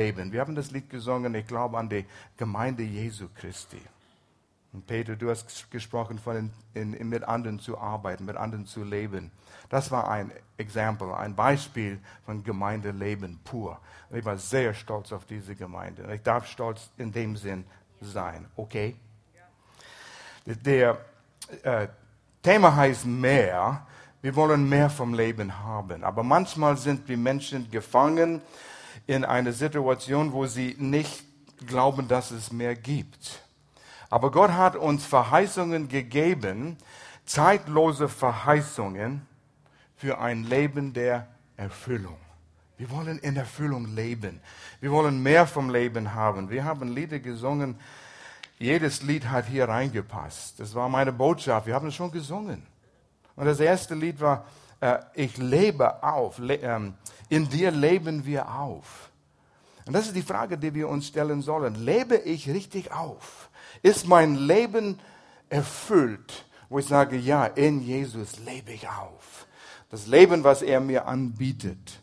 Leben. Wir haben das Lied gesungen, ich glaube an die Gemeinde Jesu Christi. Und Peter, du hast gesprochen von in, in, mit anderen zu arbeiten, mit anderen zu leben. Das war ein Exempel, ein Beispiel von Gemeindeleben pur. Und ich war sehr stolz auf diese Gemeinde. Ich darf stolz in dem Sinn sein. Okay? Der äh, Thema heißt mehr. Wir wollen mehr vom Leben haben. Aber manchmal sind wir Menschen gefangen in einer Situation, wo sie nicht glauben, dass es mehr gibt. Aber Gott hat uns Verheißungen gegeben, zeitlose Verheißungen für ein Leben der Erfüllung. Wir wollen in Erfüllung leben. Wir wollen mehr vom Leben haben. Wir haben Lieder gesungen. Jedes Lied hat hier reingepasst. Das war meine Botschaft. Wir haben es schon gesungen. Und das erste Lied war, äh, ich lebe auf. Ähm, in dir leben wir auf. Und das ist die Frage, die wir uns stellen sollen. Lebe ich richtig auf? Ist mein Leben erfüllt, wo ich sage, ja, in Jesus lebe ich auf. Das Leben, was er mir anbietet.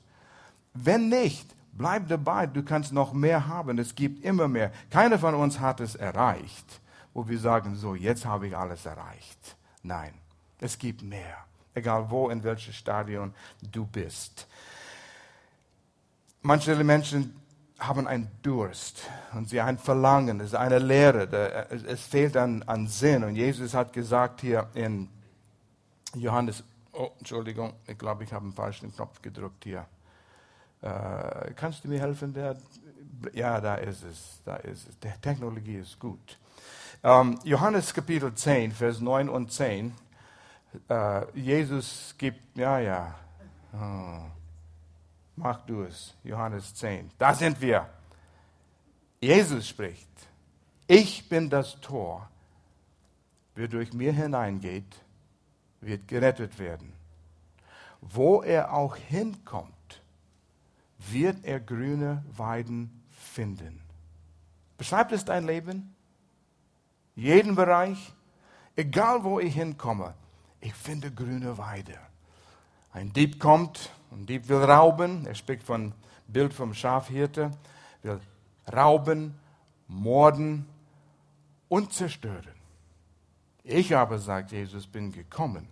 Wenn nicht, bleib dabei, du kannst noch mehr haben. Es gibt immer mehr. Keiner von uns hat es erreicht, wo wir sagen, so, jetzt habe ich alles erreicht. Nein, es gibt mehr. Egal wo, in welchem Stadion du bist. Manche Menschen haben einen Durst und sie ein Verlangen, es ist eine Leere, es fehlt an, an Sinn. Und Jesus hat gesagt hier in Johannes, oh, Entschuldigung, ich glaube, ich habe einen falschen Knopf gedrückt hier. Äh, kannst du mir helfen? Der, ja, da ist es, da ist es. Die Technologie ist gut. Ähm, Johannes Kapitel 10, Vers 9 und 10. Äh, Jesus gibt, ja, ja. Oh. Mach du es. Johannes 10. Da sind wir. Jesus spricht. Ich bin das Tor. Wer durch mir hineingeht, wird gerettet werden. Wo er auch hinkommt, wird er grüne Weiden finden. Beschreibt es dein Leben? Jeden Bereich? Egal wo ich hinkomme, ich finde grüne Weide. Ein Dieb kommt, ein Dieb will rauben. Er spricht von Bild vom Schafhirte. Will rauben, morden und zerstören. Ich aber, sagt Jesus, bin gekommen,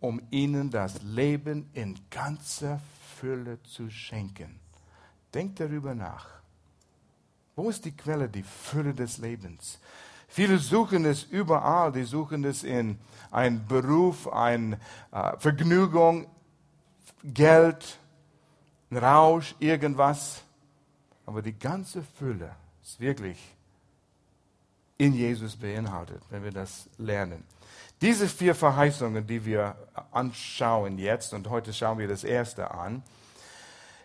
um ihnen das Leben in ganzer Fülle zu schenken. Denkt darüber nach. Wo ist die Quelle, die Fülle des Lebens? Viele suchen es überall. Die suchen es in einen Beruf, eine äh, Vergnügung, Geld, Rausch, irgendwas. Aber die ganze Fülle ist wirklich in Jesus beinhaltet, wenn wir das lernen. Diese vier Verheißungen, die wir anschauen jetzt, und heute schauen wir das erste an,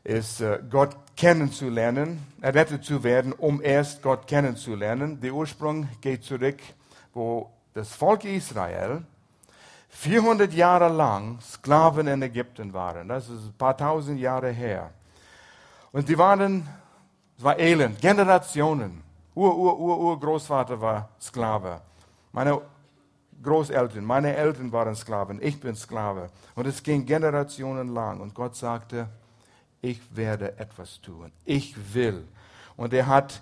ist äh, Gott kennenzulernen, errettet zu werden, um erst Gott kennenzulernen. Der Ursprung geht zurück, wo das Volk Israel 400 Jahre lang Sklaven in Ägypten waren. Das ist ein paar tausend Jahre her. Und die waren, es war elend, Generationen. Ur, Ur, Ur, Urgroßvater war Sklave. Meine Großeltern, meine Eltern waren Sklaven, ich bin Sklave. Und es ging Generationen lang. Und Gott sagte, ich werde etwas tun. Ich will. Und er hat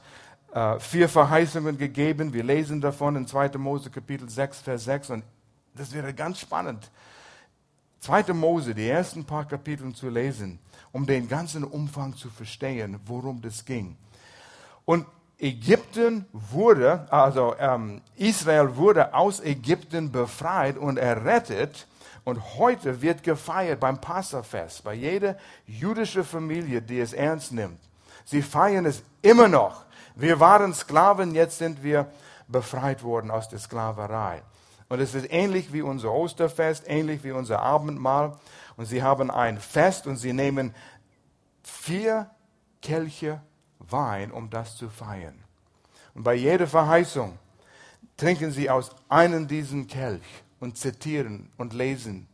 äh, vier Verheißungen gegeben. Wir lesen davon in 2. Mose Kapitel 6, Vers 6. Und das wäre ganz spannend. 2. Mose, die ersten paar Kapitel zu lesen, um den ganzen Umfang zu verstehen, worum das ging. Und Ägypten wurde, also ähm, Israel wurde aus Ägypten befreit und errettet. Und heute wird gefeiert beim Passafest, bei jeder jüdischen Familie, die es ernst nimmt. Sie feiern es immer noch. Wir waren Sklaven, jetzt sind wir befreit worden aus der Sklaverei. Und es ist ähnlich wie unser Osterfest, ähnlich wie unser Abendmahl. Und sie haben ein Fest und sie nehmen vier Kelche Wein, um das zu feiern. Und bei jeder Verheißung trinken sie aus einem diesen Kelch und zitieren und lesen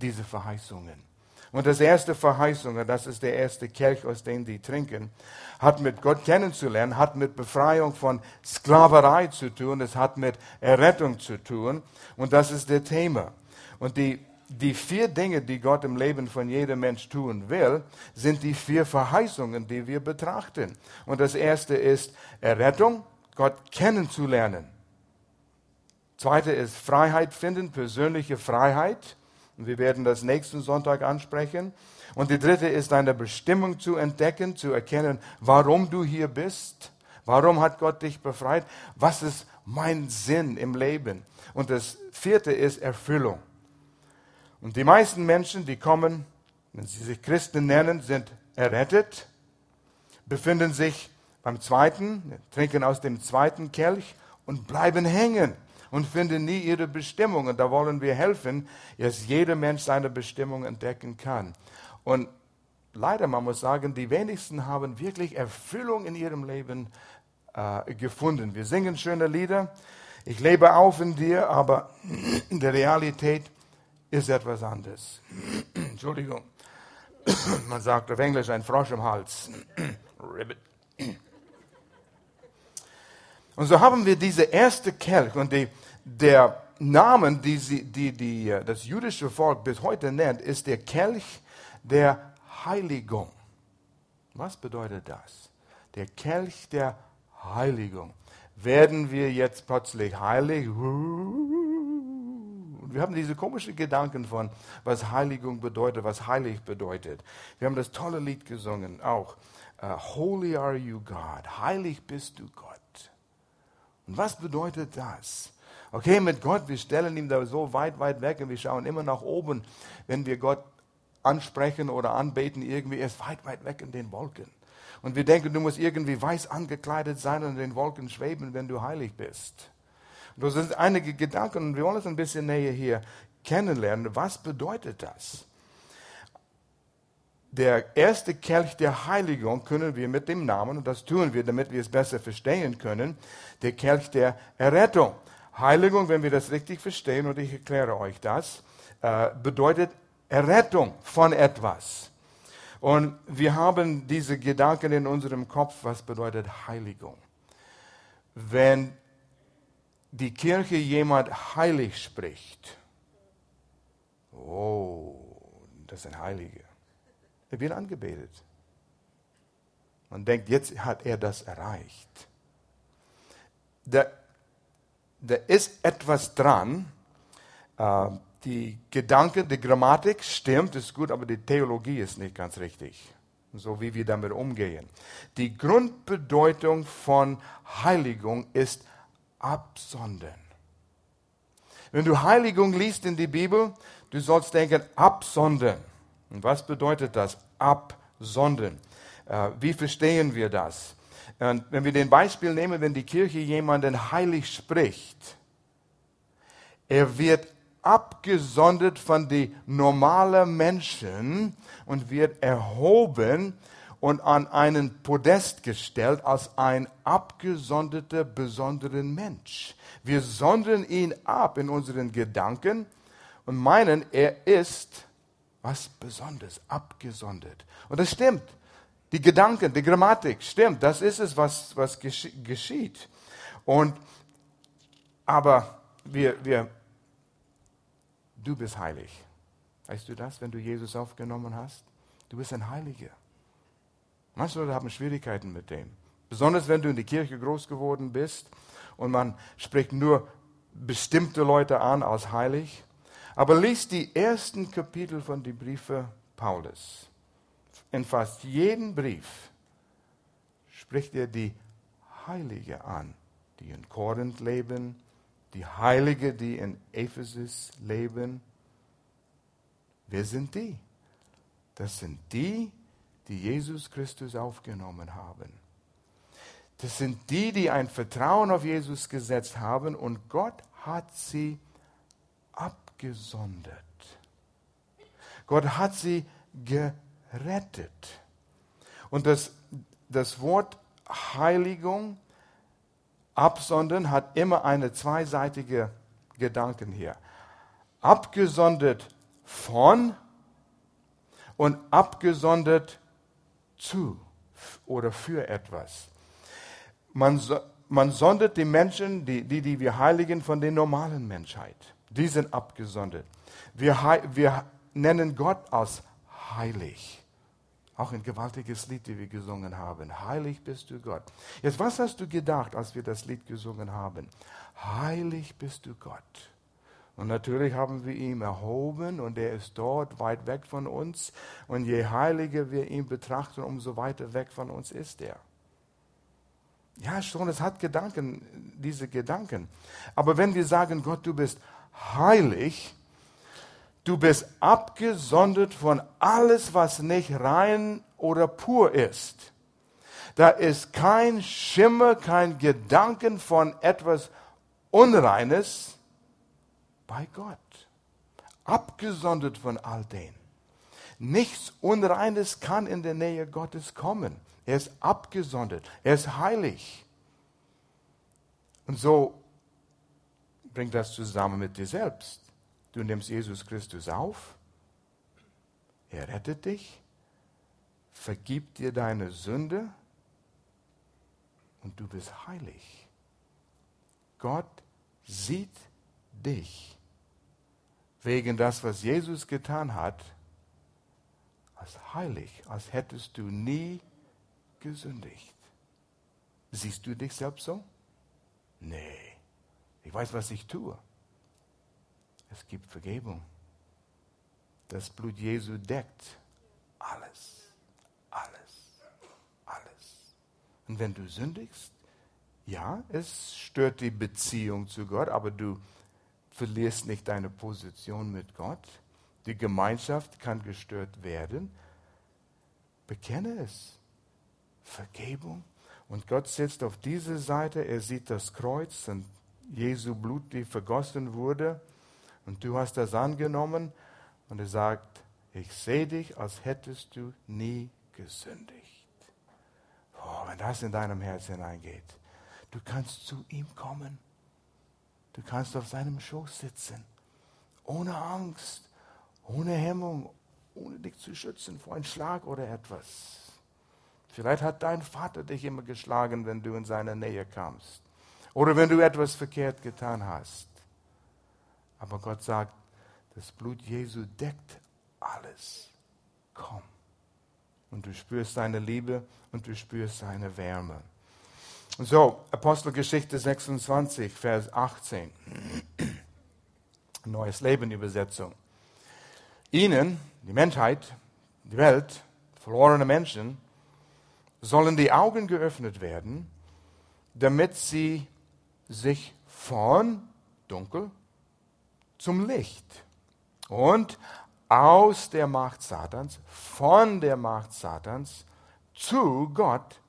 diese Verheißungen. Und das erste Verheißung, das ist der erste Kelch, aus dem die trinken, hat mit Gott kennenzulernen, hat mit Befreiung von Sklaverei zu tun, es hat mit Errettung zu tun. Und das ist der Thema. Und die die vier Dinge, die Gott im Leben von jedem Mensch tun will, sind die vier Verheißungen, die wir betrachten. Und das erste ist Errettung, Gott kennenzulernen. Zweite ist Freiheit finden, persönliche Freiheit. Und wir werden das nächsten Sonntag ansprechen. Und die dritte ist deine Bestimmung zu entdecken, zu erkennen, warum du hier bist. Warum hat Gott dich befreit? Was ist mein Sinn im Leben? Und das vierte ist Erfüllung. Und die meisten Menschen, die kommen, wenn sie sich Christen nennen, sind errettet, befinden sich beim zweiten, trinken aus dem zweiten Kelch und bleiben hängen und finden nie ihre Bestimmung. Und da wollen wir helfen, dass jeder Mensch seine Bestimmung entdecken kann. Und leider, man muss sagen, die wenigsten haben wirklich Erfüllung in ihrem Leben äh, gefunden. Wir singen schöne Lieder. Ich lebe auf in dir, aber in der Realität ist etwas anderes. Entschuldigung. Man sagt auf Englisch ein Frosch im Hals. Ribbit. Und so haben wir diese erste Kelch und die, der Name, die, sie, die, die äh, das jüdische Volk bis heute nennt, ist der Kelch der Heiligung. Was bedeutet das? Der Kelch der Heiligung. Werden wir jetzt plötzlich heilig? Wir haben diese komischen Gedanken von, was Heiligung bedeutet, was heilig bedeutet. Wir haben das tolle Lied gesungen, auch. Uh, Holy are you, God. Heilig bist du, Gott. Und was bedeutet das? Okay, mit Gott, wir stellen ihn da so weit, weit weg und wir schauen immer nach oben, wenn wir Gott ansprechen oder anbeten, irgendwie er ist weit, weit weg in den Wolken. Und wir denken, du musst irgendwie weiß angekleidet sein und in den Wolken schweben, wenn du heilig bist. Und das sind einige Gedanken und wir wollen es ein bisschen näher hier kennenlernen. Was bedeutet das? Der erste Kelch der Heiligung können wir mit dem Namen, und das tun wir, damit wir es besser verstehen können, der Kelch der Errettung. Heiligung, wenn wir das richtig verstehen, und ich erkläre euch das, äh, bedeutet Errettung von etwas. Und wir haben diese Gedanken in unserem Kopf, was bedeutet Heiligung. Wenn die Kirche jemand heilig spricht, oh, das sind Heilige. Er wird angebetet. Man denkt, jetzt hat er das erreicht. Da, da ist etwas dran. Äh, die Gedanken, die Grammatik stimmt, ist gut, aber die Theologie ist nicht ganz richtig. So wie wir damit umgehen. Die Grundbedeutung von Heiligung ist absondern. Wenn du Heiligung liest in die Bibel, du sollst denken, absondern. Und was bedeutet das? Absondern. Äh, wie verstehen wir das? Und wenn wir den Beispiel nehmen, wenn die Kirche jemanden heilig spricht, er wird abgesondert von den normalen Menschen und wird erhoben und an einen Podest gestellt als ein abgesonderter, besonderer Mensch. Wir sondern ihn ab in unseren Gedanken und meinen, er ist was Besonderes, abgesondert. Und das stimmt. Die Gedanken, die Grammatik, stimmt. Das ist es, was, was geschieht. Und, aber wir, wir, du bist heilig. Weißt du das, wenn du Jesus aufgenommen hast? Du bist ein Heiliger. Manche Leute haben Schwierigkeiten mit dem. Besonders wenn du in die Kirche groß geworden bist und man spricht nur bestimmte Leute an als heilig. Aber lies die ersten Kapitel von den Briefen Paulus. In fast jedem Brief spricht er die Heilige an, die in Korinth leben, die Heilige, die in Ephesus leben. Wer sind die? Das sind die, die Jesus Christus aufgenommen haben. Das sind die, die ein Vertrauen auf Jesus gesetzt haben und Gott hat sie abgesondert. Gott hat sie gerettet. Und das, das Wort Heiligung, absondern, hat immer eine zweiseitige Gedanken hier. Abgesondert von und abgesondert zu oder für etwas. Man, man sondert die Menschen, die, die, die wir heiligen, von der normalen Menschheit. Die sind abgesondert. Wir, wir nennen Gott als heilig. Auch ein gewaltiges Lied, das wir gesungen haben. Heilig bist du Gott. Jetzt, was hast du gedacht, als wir das Lied gesungen haben? Heilig bist du Gott. Und natürlich haben wir ihn erhoben und er ist dort weit weg von uns. Und je heiliger wir ihn betrachten, umso weiter weg von uns ist er. Ja, schon, es hat Gedanken, diese Gedanken. Aber wenn wir sagen, Gott, du bist heilig, du bist abgesondert von alles, was nicht rein oder pur ist. Da ist kein Schimmer, kein Gedanken von etwas Unreines bei Gott. Abgesondert von all dem. Nichts Unreines kann in der Nähe Gottes kommen. Er ist abgesondert. Er ist heilig. Und so bringt das zusammen mit dir selbst. Du nimmst Jesus Christus auf. Er rettet dich, vergibt dir deine Sünde und du bist heilig. Gott sieht dich wegen das, was Jesus getan hat, als heilig, als hättest du nie gesündigt. Siehst du dich selbst so? Nee, ich weiß, was ich tue. Es gibt Vergebung. Das Blut Jesu deckt alles, alles, alles. Und wenn du sündigst, ja, es stört die Beziehung zu Gott, aber du verlierst nicht deine Position mit Gott. Die Gemeinschaft kann gestört werden. Bekenne es. Vergebung. Und Gott sitzt auf dieser Seite, er sieht das Kreuz und Jesu Blut, die vergossen wurde. Und du hast das angenommen und er sagt, ich sehe dich, als hättest du nie gesündigt. Oh, wenn das in deinem Herz hineingeht, du kannst zu ihm kommen. Du kannst auf seinem Schoß sitzen, ohne Angst, ohne Hemmung, ohne dich zu schützen vor einem Schlag oder etwas. Vielleicht hat dein Vater dich immer geschlagen, wenn du in seine Nähe kamst. Oder wenn du etwas verkehrt getan hast. Aber Gott sagt, das Blut Jesu deckt alles. Komm. Und du spürst seine Liebe und du spürst seine Wärme. So, Apostelgeschichte 26, Vers 18. Neues Leben Übersetzung. Ihnen, die Menschheit, die Welt, verlorene Menschen, sollen die Augen geöffnet werden, damit sie sich von Dunkel zum Licht und aus der Macht Satans, von der Macht Satans zu Gott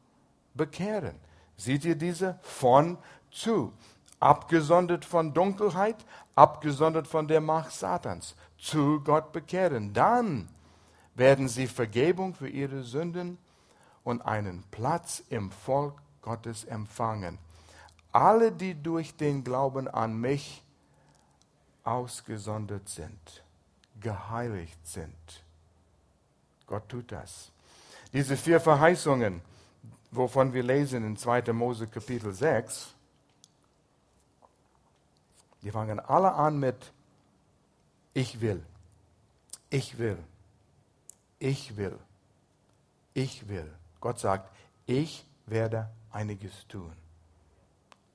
bekehren. Seht ihr diese? Von zu. Abgesondert von Dunkelheit, abgesondert von der Macht Satans. Zu Gott bekehren. Dann werden sie Vergebung für ihre Sünden und einen Platz im Volk Gottes empfangen. Alle, die durch den Glauben an mich ausgesondert sind, geheiligt sind. Gott tut das. Diese vier Verheißungen, wovon wir lesen in 2. Mose Kapitel 6, die fangen alle an mit Ich will, ich will, ich will, ich will. Gott sagt, ich werde einiges tun.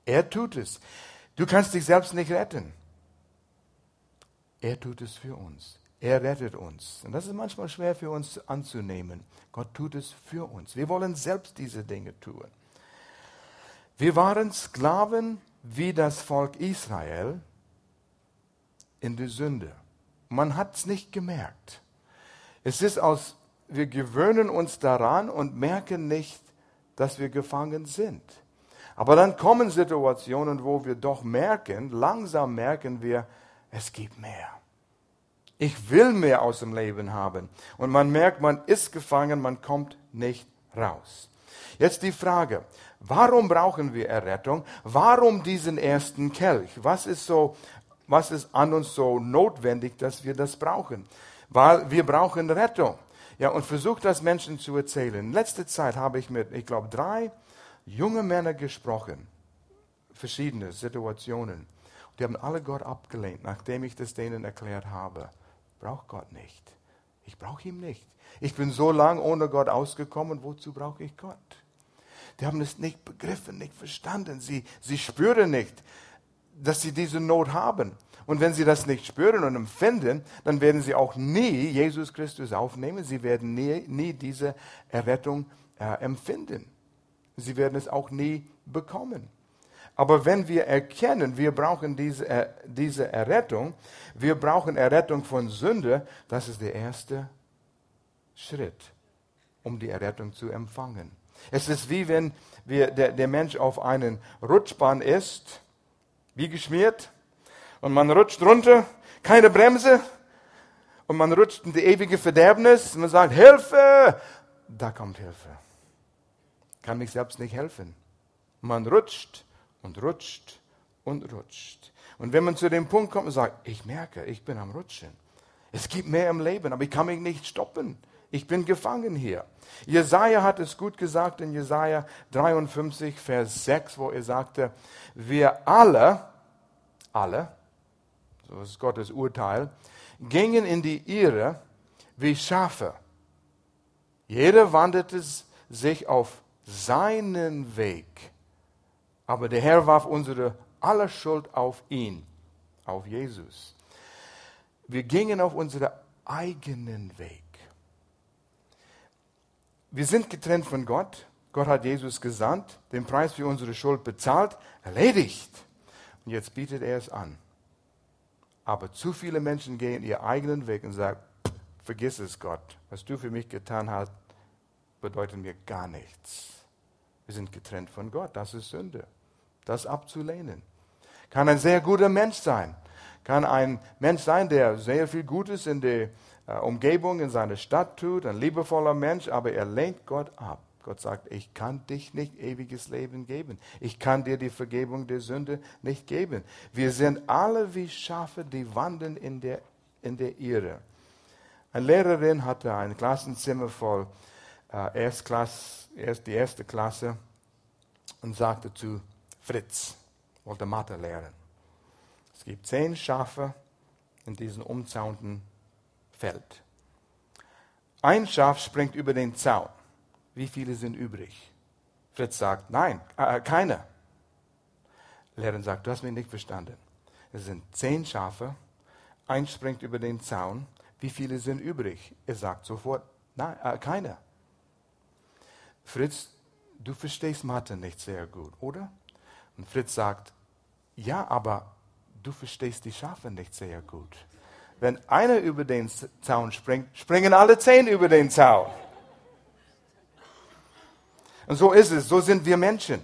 Er tut es. Du kannst dich selbst nicht retten. Er tut es für uns. Er rettet uns. Und das ist manchmal schwer für uns anzunehmen. Gott tut es für uns. Wir wollen selbst diese Dinge tun. Wir waren Sklaven wie das Volk Israel in der Sünde. Man hat es nicht gemerkt. Es ist aus, wir gewöhnen uns daran und merken nicht, dass wir gefangen sind. Aber dann kommen Situationen, wo wir doch merken, langsam merken wir, es gibt mehr. Ich will mehr aus dem Leben haben. Und man merkt, man ist gefangen, man kommt nicht raus. Jetzt die Frage, warum brauchen wir Errettung? Warum diesen ersten Kelch? Was ist so, was ist an uns so notwendig, dass wir das brauchen? Weil wir brauchen Rettung. Ja, und versucht das Menschen zu erzählen. In letzter Zeit habe ich mit, ich glaube, drei junge Männer gesprochen. Verschiedene Situationen. Die haben alle Gott abgelehnt, nachdem ich das denen erklärt habe. Braucht Gott nicht. Ich brauche ihn nicht. Ich bin so lange ohne Gott ausgekommen, wozu brauche ich Gott? Die haben es nicht begriffen, nicht verstanden. Sie, sie spüren nicht, dass sie diese Not haben. Und wenn sie das nicht spüren und empfinden, dann werden sie auch nie Jesus Christus aufnehmen. Sie werden nie, nie diese Errettung äh, empfinden. Sie werden es auch nie bekommen. Aber wenn wir erkennen, wir brauchen diese, äh, diese Errettung, wir brauchen Errettung von Sünde, das ist der erste Schritt, um die Errettung zu empfangen. Es ist wie wenn wir, der, der Mensch auf einen Rutschbahn ist, wie geschmiert, und man rutscht runter, keine Bremse, und man rutscht in die ewige Verderbnis, und man sagt, Hilfe! Da kommt Hilfe. Kann mich selbst nicht helfen. Man rutscht und rutscht und rutscht. Und wenn man zu dem Punkt kommt und sagt, ich merke, ich bin am Rutschen. Es gibt mehr im Leben, aber ich kann mich nicht stoppen. Ich bin gefangen hier. Jesaja hat es gut gesagt in Jesaja 53, Vers 6, wo er sagte, wir alle, alle, so ist Gottes Urteil, gingen in die Irre wie Schafe. Jeder wanderte sich auf seinen Weg. Aber der Herr warf unsere aller Schuld auf ihn, auf Jesus. Wir gingen auf unseren eigenen Weg. Wir sind getrennt von Gott. Gott hat Jesus gesandt, den Preis für unsere Schuld bezahlt, erledigt. Und jetzt bietet er es an. Aber zu viele Menschen gehen ihren eigenen Weg und sagen, vergiss es Gott, was du für mich getan hast, bedeutet mir gar nichts. Wir sind getrennt von Gott, das ist Sünde. Das abzulehnen. Kann ein sehr guter Mensch sein. Kann ein Mensch sein, der sehr viel Gutes in der äh, Umgebung, in seiner Stadt tut, ein liebevoller Mensch, aber er lehnt Gott ab. Gott sagt, ich kann dich nicht ewiges Leben geben. Ich kann dir die Vergebung der Sünde nicht geben. Wir sind alle wie Schafe, die wandeln in der, in der Irre. Eine Lehrerin hatte ein Klassenzimmer voll äh, Erstklasse, erst die erste Klasse und sagte zu Fritz, wollte Mathe lernen. Es gibt zehn Schafe in diesem umzaunten Feld. Ein Schaf springt über den Zaun. Wie viele sind übrig? Fritz sagt, nein, äh, keine. Lehrerin sagt, du hast mich nicht verstanden. Es sind zehn Schafe, eins springt über den Zaun. Wie viele sind übrig? Er sagt sofort, nein, äh, keine. Fritz, du verstehst Mathe nicht sehr gut, oder? Und Fritz sagt, ja, aber du verstehst die Schafe nicht sehr gut. Wenn einer über den Zaun springt, springen alle zehn über den Zaun. Und so ist es, so sind wir Menschen.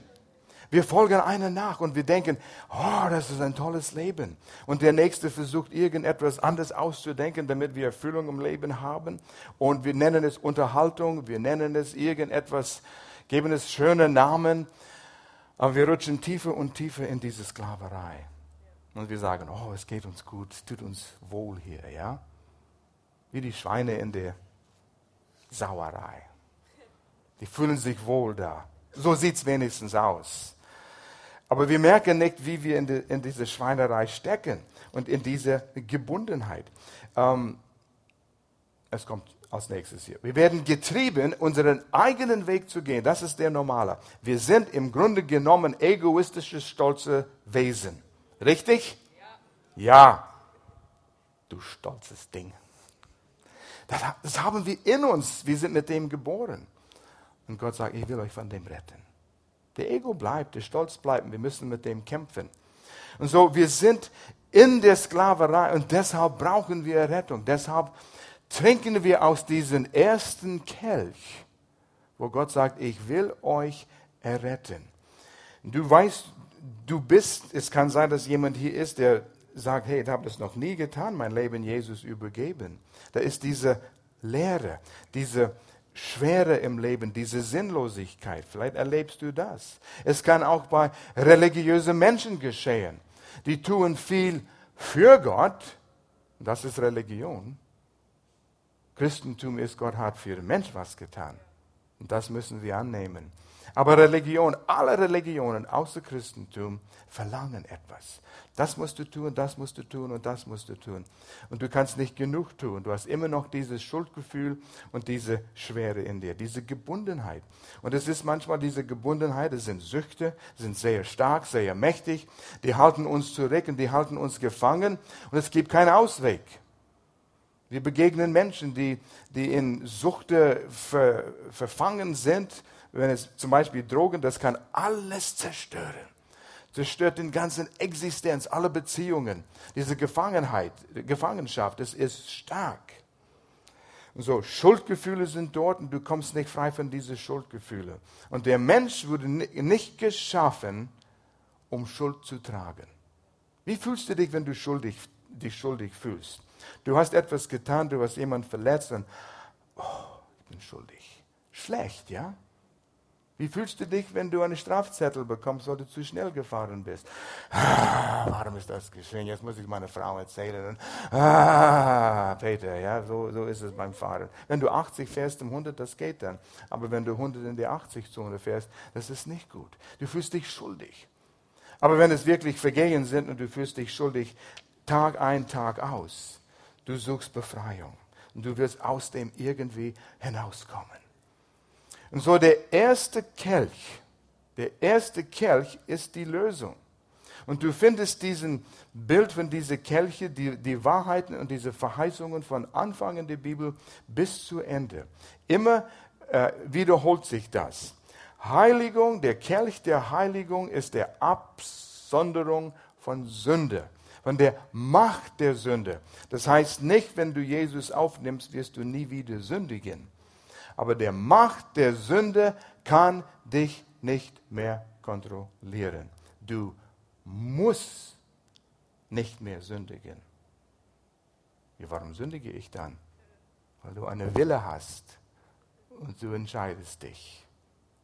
Wir folgen einer nach und wir denken, oh, das ist ein tolles Leben. Und der Nächste versucht irgendetwas anderes auszudenken, damit wir Erfüllung im Leben haben. Und wir nennen es Unterhaltung, wir nennen es irgendetwas, geben es schöne Namen. Aber wir rutschen tiefer und tiefer in diese Sklaverei. Und wir sagen, oh, es geht uns gut, es tut uns wohl hier, ja? Wie die Schweine in der Sauerei. Die fühlen sich wohl da. So sieht es wenigstens aus. Aber wir merken nicht, wie wir in, die, in diese Schweinerei stecken und in diese Gebundenheit. Ähm, es kommt als nächstes hier. Wir werden getrieben, unseren eigenen Weg zu gehen. Das ist der normale. Wir sind im Grunde genommen egoistische, stolze Wesen. Richtig? Ja. ja. Du stolzes Ding. Das, das haben wir in uns. Wir sind mit dem geboren. Und Gott sagt, ich will euch von dem retten. Der Ego bleibt, der Stolz bleibt. Wir müssen mit dem kämpfen. Und so, wir sind in der Sklaverei und deshalb brauchen wir Rettung. Deshalb trinken wir aus diesem ersten Kelch, wo Gott sagt, ich will euch erretten. Du weißt, du bist, es kann sein, dass jemand hier ist, der sagt, hey, ich habe das noch nie getan, mein Leben Jesus übergeben. Da ist diese Leere, diese Schwere im Leben, diese Sinnlosigkeit. Vielleicht erlebst du das. Es kann auch bei religiösen Menschen geschehen. Die tun viel für Gott. Das ist Religion. Christentum ist, Gott hat für den Mensch was getan. Und das müssen wir annehmen. Aber Religion, alle Religionen außer Christentum verlangen etwas. Das musst du tun, das musst du tun und das musst du tun. Und du kannst nicht genug tun. Du hast immer noch dieses Schuldgefühl und diese Schwere in dir, diese Gebundenheit. Und es ist manchmal diese Gebundenheit, es sind Süchte, sind sehr stark, sehr mächtig, die halten uns zurück und die halten uns gefangen und es gibt keinen Ausweg. Wir begegnen Menschen, die, die in Suchte ver, verfangen sind, wenn es zum Beispiel Drogen, das kann alles zerstören zerstört den ganzen Existenz, alle Beziehungen. Diese Gefangenheit, Gefangenschaft, das ist stark. Und so, Schuldgefühle sind dort und du kommst nicht frei von diesen Schuldgefühlen. Und der Mensch wurde nicht geschaffen, um Schuld zu tragen. Wie fühlst du dich, wenn du schuldig, dich schuldig fühlst? Du hast etwas getan, du hast jemanden verletzt und, oh, ich bin schuldig. Schlecht, ja? Wie fühlst du dich, wenn du einen Strafzettel bekommst, weil du zu schnell gefahren bist? Ah, warum ist das geschehen? Jetzt muss ich meiner Frau erzählen. Ah, Peter, ja, so, so ist es beim Fahren. Wenn du 80 fährst um 100, das geht dann. Aber wenn du 100 in die 80-Zone fährst, das ist nicht gut. Du fühlst dich schuldig. Aber wenn es wirklich Vergehen sind und du fühlst dich schuldig, Tag ein, Tag aus, du suchst Befreiung. Und du wirst aus dem irgendwie hinauskommen. Und so der erste Kelch, der erste Kelch ist die Lösung. Und du findest diesen Bild von diesen Kelche, die, die Wahrheiten und diese Verheißungen von Anfang in der Bibel bis zu Ende. Immer äh, wiederholt sich das. Heiligung, der Kelch der Heiligung ist der Absonderung von Sünde, von der Macht der Sünde. Das heißt nicht, wenn du Jesus aufnimmst, wirst du nie wieder sündigen aber der Macht der Sünde kann dich nicht mehr kontrollieren. Du musst nicht mehr sündigen. Ja, warum sündige ich dann? Weil du eine Wille hast und du entscheidest dich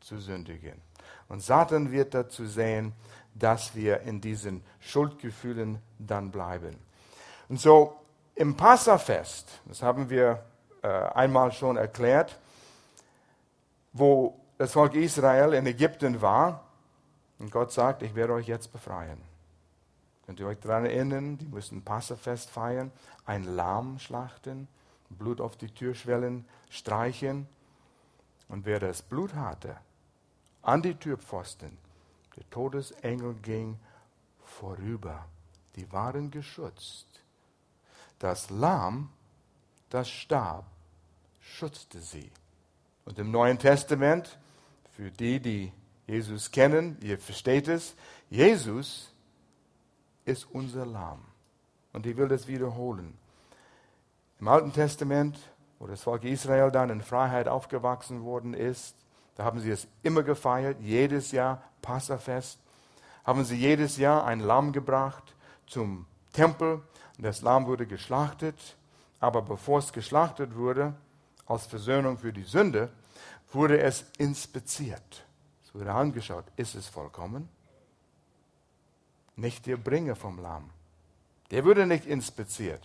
zu sündigen. Und Satan wird dazu sehen, dass wir in diesen Schuldgefühlen dann bleiben. Und so im Passafest, das haben wir äh, einmal schon erklärt, wo das Volk Israel in Ägypten war. Und Gott sagt, ich werde euch jetzt befreien. Könnt ihr euch daran erinnern, die mussten Passafest feiern, ein Lamm schlachten, Blut auf die Türschwellen streichen. Und wer das Blut hatte, an die Türpfosten, der Todesengel ging vorüber. Die waren geschützt. Das Lamm, das starb, schützte sie. Und im Neuen Testament, für die, die Jesus kennen, ihr versteht es, Jesus ist unser Lamm. Und ich will das wiederholen. Im Alten Testament, wo das Volk Israel dann in Freiheit aufgewachsen worden ist, da haben sie es immer gefeiert, jedes Jahr Passafest, haben sie jedes Jahr ein Lamm gebracht zum Tempel und das Lamm wurde geschlachtet. Aber bevor es geschlachtet wurde, als Versöhnung für die Sünde, wurde es inspiziert. Es wurde angeschaut, ist es vollkommen? Nicht der Bringer vom Lamm. Der wurde nicht inspiziert.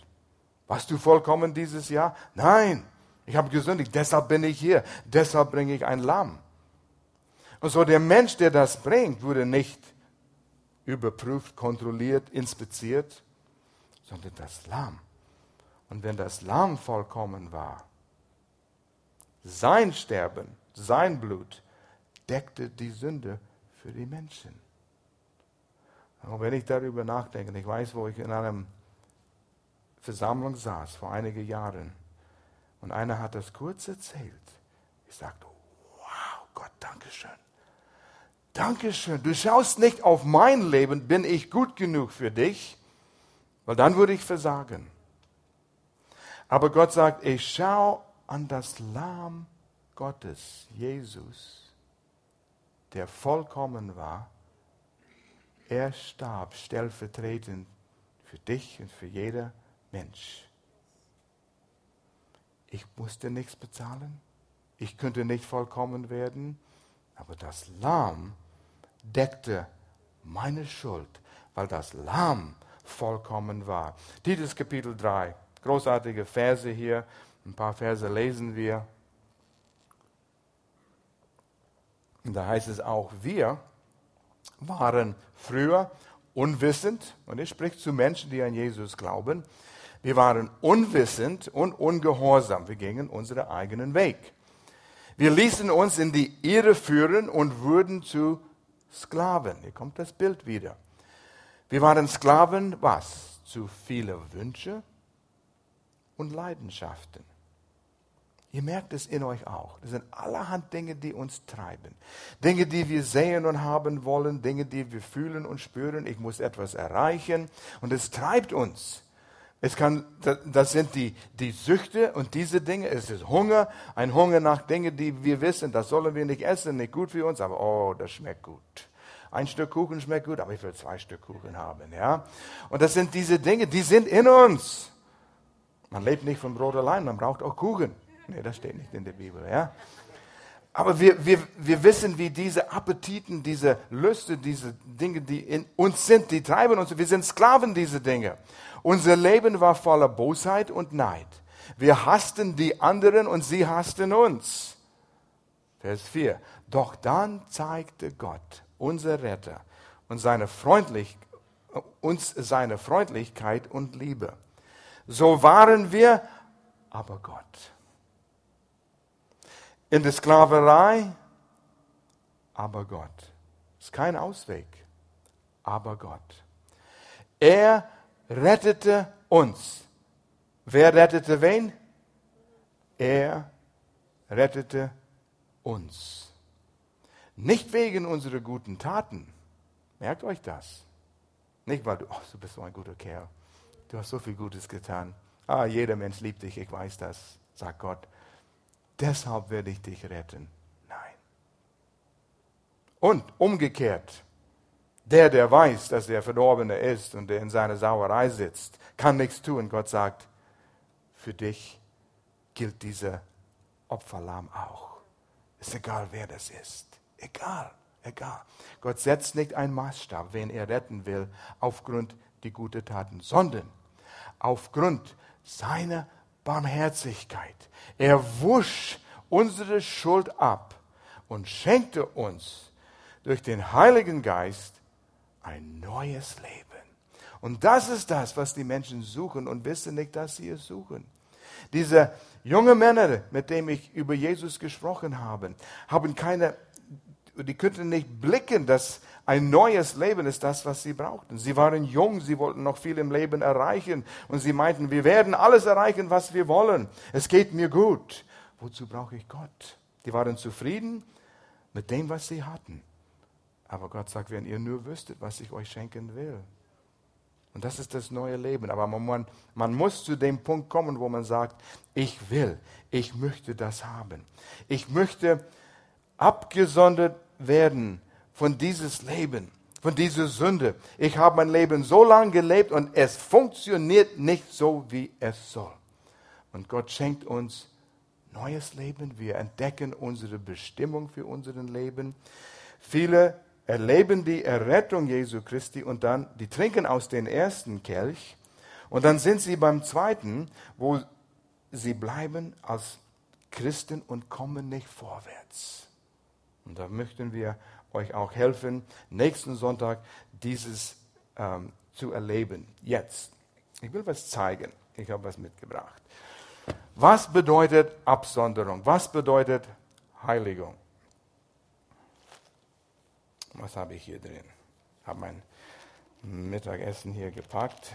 Warst du vollkommen dieses Jahr? Nein, ich habe gesündigt, deshalb bin ich hier, deshalb bringe ich ein Lamm. Und so der Mensch, der das bringt, wurde nicht überprüft, kontrolliert, inspiziert, sondern das Lamm. Und wenn das Lamm vollkommen war, sein Sterben, sein Blut deckte die Sünde für die Menschen. Und wenn ich darüber nachdenke, ich weiß, wo ich in einer Versammlung saß vor einigen Jahren und einer hat das kurz erzählt. Ich sagte, wow, Gott, Dankeschön. Dankeschön. Du schaust nicht auf mein Leben, bin ich gut genug für dich, weil dann würde ich versagen. Aber Gott sagt, ich schaue an das Lamm Gottes, Jesus, der vollkommen war. Er starb stellvertretend für dich und für jeder Mensch. Ich musste nichts bezahlen. Ich könnte nicht vollkommen werden. Aber das Lamm deckte meine Schuld, weil das Lamm vollkommen war. Titus Kapitel 3, großartige Verse hier. Ein paar Verse lesen wir. Und da heißt es auch, wir waren früher unwissend, und ich spreche zu Menschen, die an Jesus glauben, wir waren unwissend und ungehorsam. Wir gingen unseren eigenen Weg. Wir ließen uns in die Irre führen und wurden zu Sklaven. Hier kommt das Bild wieder. Wir waren Sklaven, was? Zu viele Wünsche und Leidenschaften. Ihr merkt es in euch auch. Das sind allerhand Dinge, die uns treiben. Dinge, die wir sehen und haben wollen, Dinge, die wir fühlen und spüren. Ich muss etwas erreichen und es treibt uns. Es kann, das sind die, die Süchte und diese Dinge. Es ist Hunger, ein Hunger nach Dingen, die wir wissen, das sollen wir nicht essen, nicht gut für uns, aber oh, das schmeckt gut. Ein Stück Kuchen schmeckt gut, aber ich will zwei Stück Kuchen haben, ja. Und das sind diese Dinge, die sind in uns. Man lebt nicht von Brot allein, man braucht auch Kuchen. Nee, das steht nicht in der Bibel, ja. Aber wir, wir, wir wissen, wie diese Appetiten, diese Lüste, diese Dinge, die in uns sind, die treiben uns. Wir sind Sklaven dieser Dinge. Unser Leben war voller Bosheit und Neid. Wir hassten die anderen und sie hassten uns. Vers 4. Doch dann zeigte Gott, unser Retter, und seine Freundlich, uns seine Freundlichkeit und Liebe. So waren wir, aber Gott. In der Sklaverei, aber Gott. Ist kein Ausweg, aber Gott. Er rettete uns. Wer rettete wen? Er rettete uns. Nicht wegen unserer guten Taten. Merkt euch das. Nicht, weil du, oh, du bist so ein guter Kerl. Du hast so viel Gutes getan. Ah, jeder Mensch liebt dich, ich weiß das, sagt Gott. Deshalb werde ich dich retten. Nein. Und umgekehrt. Der, der weiß, dass er Verdorbene ist und der in seiner Sauerei sitzt, kann nichts tun. Gott sagt, für dich gilt dieser Opferlamm auch. Ist egal, wer das ist. Egal, egal. Gott setzt nicht einen Maßstab, wen er retten will, aufgrund die guten Taten, sondern aufgrund seiner Barmherzigkeit. Er wusch unsere Schuld ab und schenkte uns durch den Heiligen Geist ein neues Leben. Und das ist das, was die Menschen suchen und wissen nicht, dass sie es suchen. Diese junge Männer, mit denen ich über Jesus gesprochen habe, haben keine, die könnten nicht blicken, dass ein neues Leben ist das, was sie brauchten. Sie waren jung, sie wollten noch viel im Leben erreichen und sie meinten, wir werden alles erreichen, was wir wollen. Es geht mir gut. Wozu brauche ich Gott? Die waren zufrieden mit dem, was sie hatten. Aber Gott sagt, wenn ihr nur wüsstet, was ich euch schenken will. Und das ist das neue Leben. Aber man, man muss zu dem Punkt kommen, wo man sagt, ich will, ich möchte das haben. Ich möchte abgesondert werden von dieses Leben, von dieser Sünde. Ich habe mein Leben so lange gelebt und es funktioniert nicht so, wie es soll. Und Gott schenkt uns neues Leben. Wir entdecken unsere Bestimmung für unser Leben. Viele erleben die Errettung Jesu Christi und dann, die trinken aus dem ersten Kelch und dann sind sie beim zweiten, wo sie bleiben als Christen und kommen nicht vorwärts. Und da möchten wir euch auch helfen, nächsten Sonntag dieses ähm, zu erleben. Jetzt. Ich will was zeigen. Ich habe was mitgebracht. Was bedeutet Absonderung? Was bedeutet Heiligung? Was habe ich hier drin? Ich habe mein Mittagessen hier gepackt.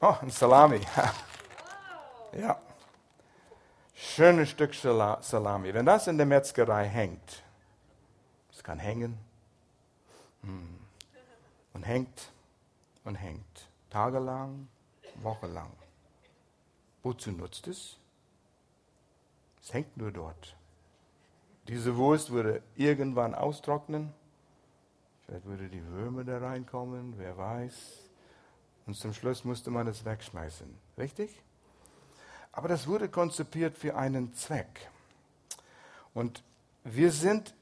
Oh, ein Salami. ja. Schönes Stück Salami. Wenn das in der Metzgerei hängt, es kann hängen hm, und hängt und hängt. Tagelang, wochenlang. Wozu nutzt es? Es hängt nur dort. Diese Wurst würde irgendwann austrocknen. Vielleicht würde die Würmer da reinkommen, wer weiß. Und zum Schluss musste man es wegschmeißen. Richtig? Aber das wurde konzipiert für einen Zweck. Und wir sind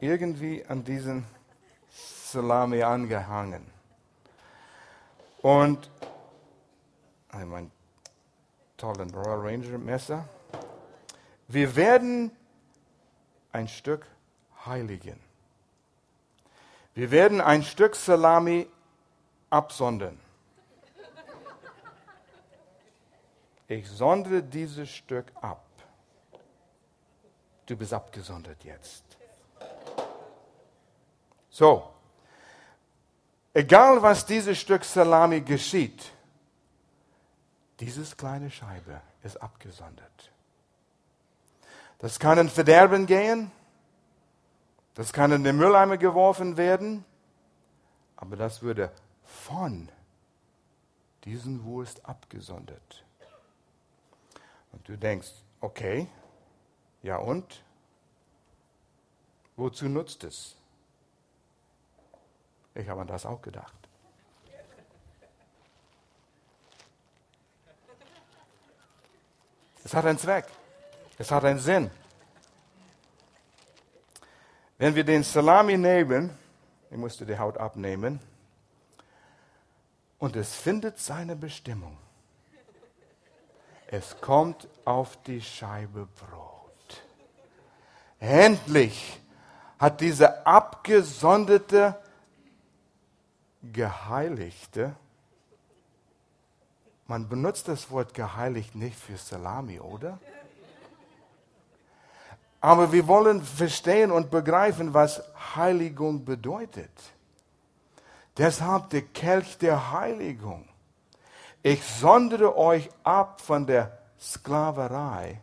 irgendwie an diesen Salami angehangen. Und mein tollen Royal Ranger Messer. Wir werden ein Stück heiligen. Wir werden ein Stück Salami absondern. Ich sondere dieses Stück ab. Du bist abgesondert jetzt. So, egal was dieses Stück Salami geschieht, dieses kleine Scheibe ist abgesondert. Das kann in Verderben gehen, das kann in den Mülleimer geworfen werden, aber das würde von diesem Wurst abgesondert. Und du denkst, okay, ja und? Wozu nutzt es? Ich habe an das auch gedacht. Es hat einen Zweck. Es hat einen Sinn. Wenn wir den Salami nehmen, ich musste die Haut abnehmen, und es findet seine Bestimmung. Es kommt auf die Scheibe Brot. Endlich hat diese abgesonderte, geheiligte, man benutzt das Wort geheiligt nicht für Salami, oder? Aber wir wollen verstehen und begreifen, was Heiligung bedeutet. Deshalb der Kelch der Heiligung. Ich sondere euch ab von der Sklaverei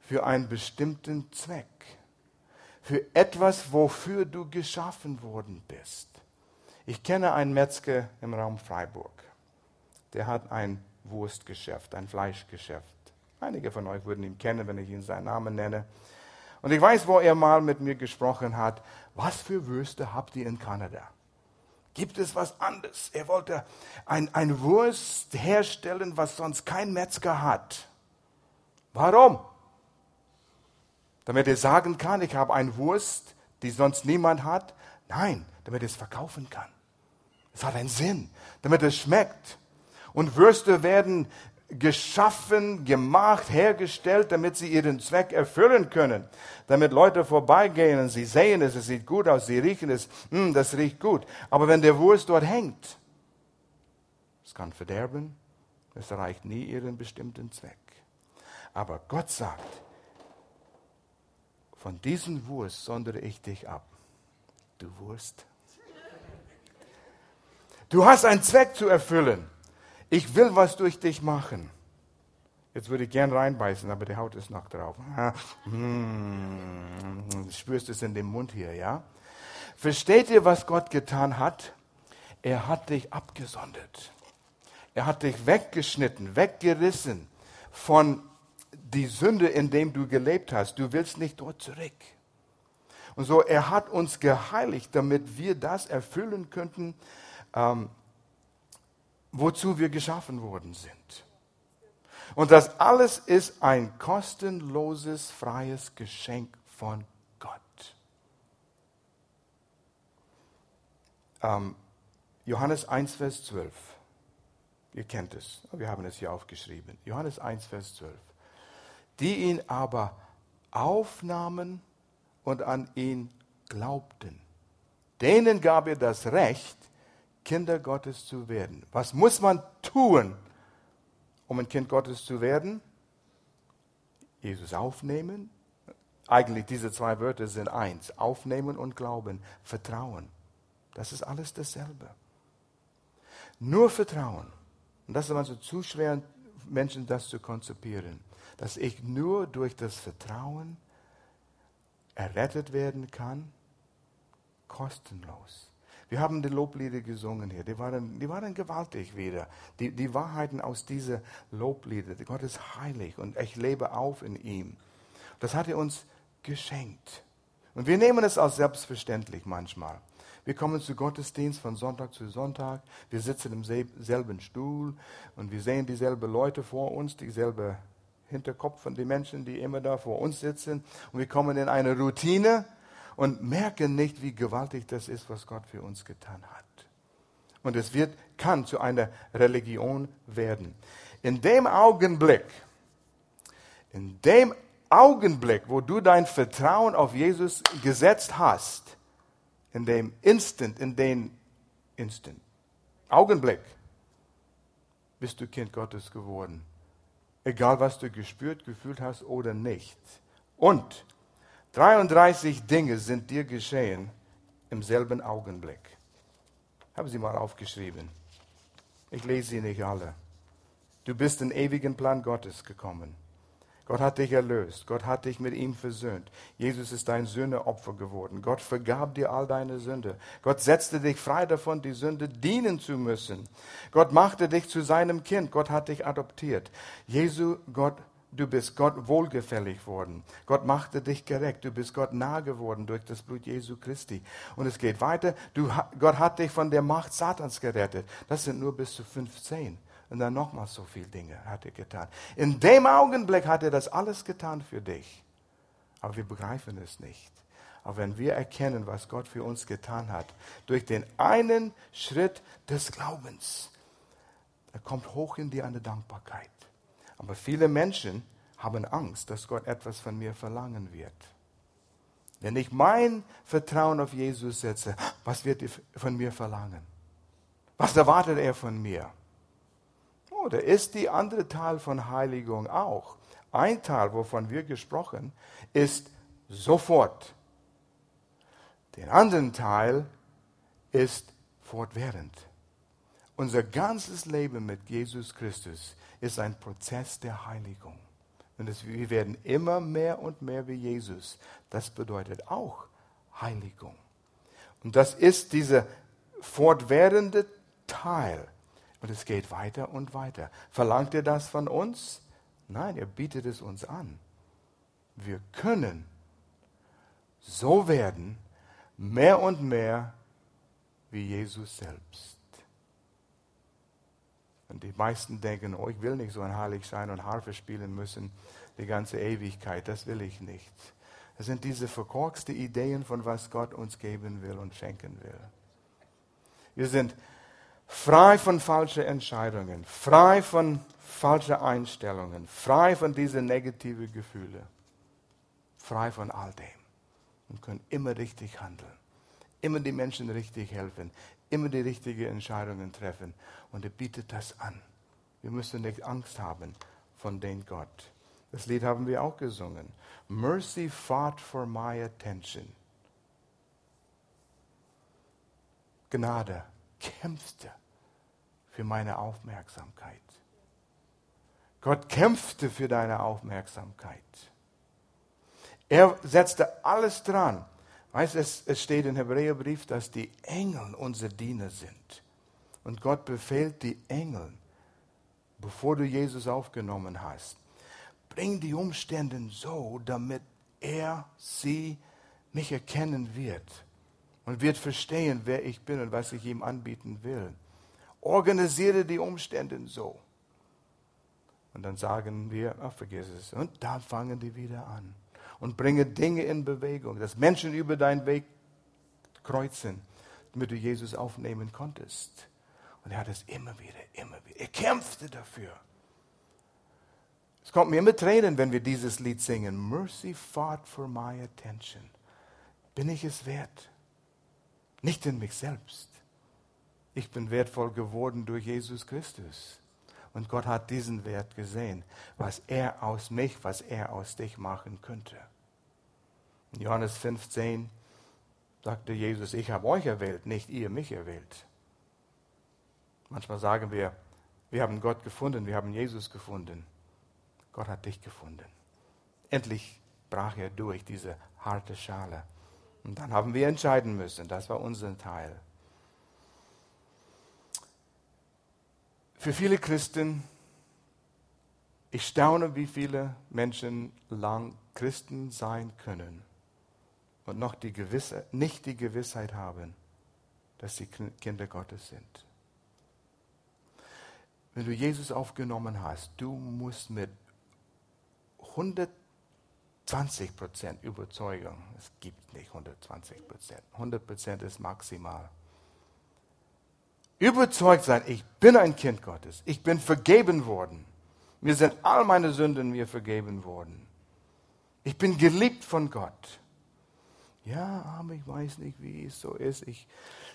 für einen bestimmten Zweck, für etwas, wofür du geschaffen worden bist. Ich kenne einen Metzger im Raum Freiburg. Der hat ein Wurstgeschäft, ein Fleischgeschäft. Einige von euch würden ihn kennen, wenn ich ihn seinen Namen nenne. Und ich weiß, wo er mal mit mir gesprochen hat, was für Würste habt ihr in Kanada? Gibt es was anderes? Er wollte ein, ein Wurst herstellen, was sonst kein Metzger hat. Warum? Damit er sagen kann, ich habe eine Wurst, die sonst niemand hat. Nein, damit er es verkaufen kann. Es hat einen Sinn, damit es schmeckt. Und Würste werden geschaffen, gemacht, hergestellt, damit sie ihren Zweck erfüllen können. Damit Leute vorbeigehen und sie sehen es, es sieht gut aus, sie riechen es, hm, das riecht gut. Aber wenn der Wurst dort hängt, es kann verderben, es erreicht nie ihren bestimmten Zweck. Aber Gott sagt, von diesem Wurst sondere ich dich ab. Du Wurst. Du hast einen Zweck zu erfüllen. Ich will was durch dich machen. Jetzt würde ich gern reinbeißen, aber die Haut ist noch drauf. Hm, du spürst es in dem Mund hier, ja? Versteht ihr, was Gott getan hat? Er hat dich abgesondert. Er hat dich weggeschnitten, weggerissen von die Sünde, in dem du gelebt hast. Du willst nicht dort zurück. Und so, er hat uns geheiligt, damit wir das erfüllen könnten, ähm, wozu wir geschaffen worden sind. Und das alles ist ein kostenloses, freies Geschenk von Gott. Ähm, Johannes 1, Vers 12. Ihr kennt es, wir haben es hier aufgeschrieben. Johannes 1, Vers 12. Die ihn aber aufnahmen und an ihn glaubten. Denen gab er das Recht, Kinder Gottes zu werden. Was muss man tun, um ein Kind Gottes zu werden? Jesus aufnehmen. Eigentlich diese zwei Wörter sind eins. Aufnehmen und glauben. Vertrauen. Das ist alles dasselbe. Nur Vertrauen. Und das ist also zu schwer, Menschen das zu konzipieren. Dass ich nur durch das Vertrauen errettet werden kann, kostenlos. Wir haben die Loblieder gesungen hier. Die waren, die waren gewaltig wieder. Die, die Wahrheiten aus diesen Loblieder. Gott ist heilig und ich lebe auf in ihm. Das hat er uns geschenkt. Und wir nehmen es als selbstverständlich manchmal. Wir kommen zu Gottesdienst von Sonntag zu Sonntag. Wir sitzen im selben Stuhl und wir sehen dieselben Leute vor uns, dieselbe Hinterkopf von den Menschen, die immer da vor uns sitzen. Und wir kommen in eine Routine und merken nicht, wie gewaltig das ist, was Gott für uns getan hat. Und es wird, kann zu einer Religion werden. In dem Augenblick, in dem Augenblick, wo du dein Vertrauen auf Jesus gesetzt hast, in dem Instant, in dem Instant, Augenblick, bist du Kind Gottes geworden. Egal, was du gespürt, gefühlt hast oder nicht. Und 33 Dinge sind dir geschehen im selben Augenblick. Haben Sie mal aufgeschrieben. Ich lese sie nicht alle. Du bist in ewigen Plan Gottes gekommen. Gott hat dich erlöst. Gott hat dich mit ihm versöhnt. Jesus ist dein Sühneopfer geworden. Gott vergab dir all deine Sünde. Gott setzte dich frei davon, die Sünde dienen zu müssen. Gott machte dich zu seinem Kind. Gott hat dich adoptiert. Jesu, Gott, du bist Gott wohlgefällig worden. Gott machte dich gerecht. Du bist Gott nah geworden durch das Blut Jesu Christi. Und es geht weiter. Du, Gott hat dich von der Macht Satans gerettet. Das sind nur bis zu 15. Und dann nochmal so viele Dinge hat er getan. In dem Augenblick hat er das alles getan für dich. Aber wir begreifen es nicht. Aber wenn wir erkennen, was Gott für uns getan hat, durch den einen Schritt des Glaubens, da kommt hoch in dir eine Dankbarkeit. Aber viele Menschen haben Angst, dass Gott etwas von mir verlangen wird. Wenn ich mein Vertrauen auf Jesus setze, was wird er von mir verlangen? Was erwartet er von mir? Da ist die andere Teil von Heiligung auch. Ein Teil, wovon wir gesprochen, ist sofort. Den anderen Teil ist fortwährend. Unser ganzes Leben mit Jesus Christus ist ein Prozess der Heiligung. Und es, wir werden immer mehr und mehr wie Jesus. Das bedeutet auch Heiligung. Und das ist dieser fortwährende Teil und es geht weiter und weiter. Verlangt ihr das von uns? Nein, er bietet es uns an. Wir können so werden, mehr und mehr wie Jesus selbst. Und die meisten denken, oh, ich will nicht so ein Heilig sein und Harfe spielen müssen, die ganze Ewigkeit, das will ich nicht. Das sind diese verkorkste Ideen von was Gott uns geben will und schenken will. Wir sind frei von falschen Entscheidungen, frei von falschen Einstellungen, frei von diesen negativen Gefühlen, frei von all dem und können immer richtig handeln, immer die Menschen richtig helfen, immer die richtigen Entscheidungen treffen. Und er bietet das an. Wir müssen nicht Angst haben von dem Gott. Das Lied haben wir auch gesungen. Mercy fought for my attention. Gnade kämpfte für meine Aufmerksamkeit. Gott kämpfte für deine Aufmerksamkeit. Er setzte alles dran. Weißt es, es steht im Hebräerbrief, dass die Engel unsere Diener sind. Und Gott befehlt die Engel, bevor du Jesus aufgenommen hast, bring die Umstände so, damit er sie mich erkennen wird und wird verstehen, wer ich bin und was ich ihm anbieten will. Organisiere die Umstände so. Und dann sagen wir, ach, vergiss es. Und dann fangen die wieder an. Und bringe Dinge in Bewegung, dass Menschen über deinen Weg kreuzen, damit du Jesus aufnehmen konntest. Und er hat es immer wieder, immer wieder. Er kämpfte dafür. Es kommt mir immer Tränen, wenn wir dieses Lied singen. Mercy fought for my attention. Bin ich es wert? Nicht in mich selbst. Ich bin wertvoll geworden durch Jesus Christus. Und Gott hat diesen Wert gesehen, was er aus mich, was er aus dich machen könnte. In Johannes 15 sagte Jesus, ich habe euch erwählt, nicht ihr mich erwählt. Manchmal sagen wir, wir haben Gott gefunden, wir haben Jesus gefunden. Gott hat dich gefunden. Endlich brach er durch diese harte Schale. Und dann haben wir entscheiden müssen, das war unser Teil. Für viele Christen, ich staune, wie viele Menschen lang Christen sein können und noch die Gewissheit, nicht die Gewissheit haben, dass sie Kinder Gottes sind. Wenn du Jesus aufgenommen hast, du musst mit 120 Prozent Überzeugung, es gibt nicht 120 Prozent, 100 Prozent ist maximal überzeugt sein, ich bin ein Kind Gottes, ich bin vergeben worden. Mir sind all meine Sünden mir vergeben worden. Ich bin geliebt von Gott. Ja, aber ich weiß nicht, wie es so ist. Ich